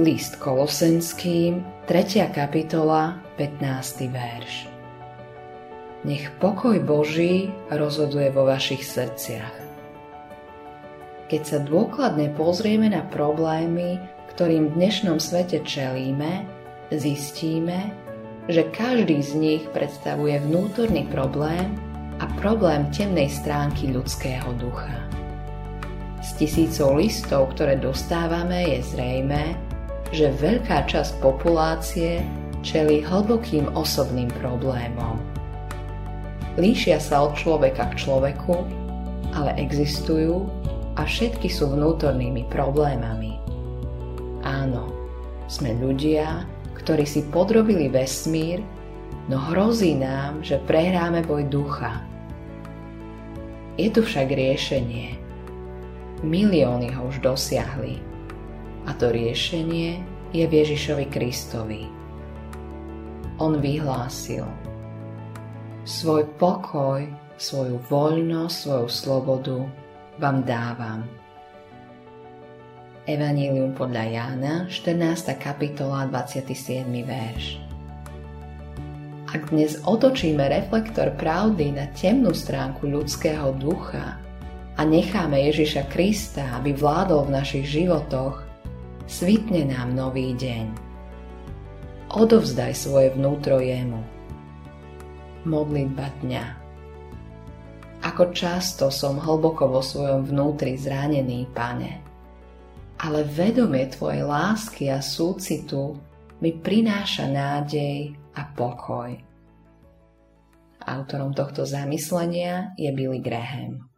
List Kolosenským, 3. kapitola, 15. verš. Nech pokoj Boží rozhoduje vo vašich srdciach. Keď sa dôkladne pozrieme na problémy, ktorým v dnešnom svete čelíme, zistíme, že každý z nich predstavuje vnútorný problém a problém temnej stránky ľudského ducha. Z tisícov listov, ktoré dostávame, je zrejme, že veľká časť populácie čeli hlbokým osobným problémom. Líšia sa od človeka k človeku, ale existujú a všetky sú vnútornými problémami. Áno, sme ľudia, ktorí si podrobili vesmír, no hrozí nám, že prehráme boj ducha. Je tu však riešenie. Milióny ho už dosiahli. A to riešenie je v Ježišovi Kristovi. On vyhlásil Svoj pokoj, svoju voľnosť, svoju slobodu vám dávam Evanílium podľa Jána, 14. kapitola, 27. verš. Ak dnes otočíme reflektor pravdy na temnú stránku ľudského ducha a necháme Ježiša Krista, aby vládol v našich životoch, svitne nám nový deň. Odovzdaj svoje vnútro jemu. Modlitba dňa Ako často som hlboko vo svojom vnútri zranený, pane ale vedomie Tvojej lásky a súcitu mi prináša nádej a pokoj. Autorom tohto zamyslenia je Billy Graham.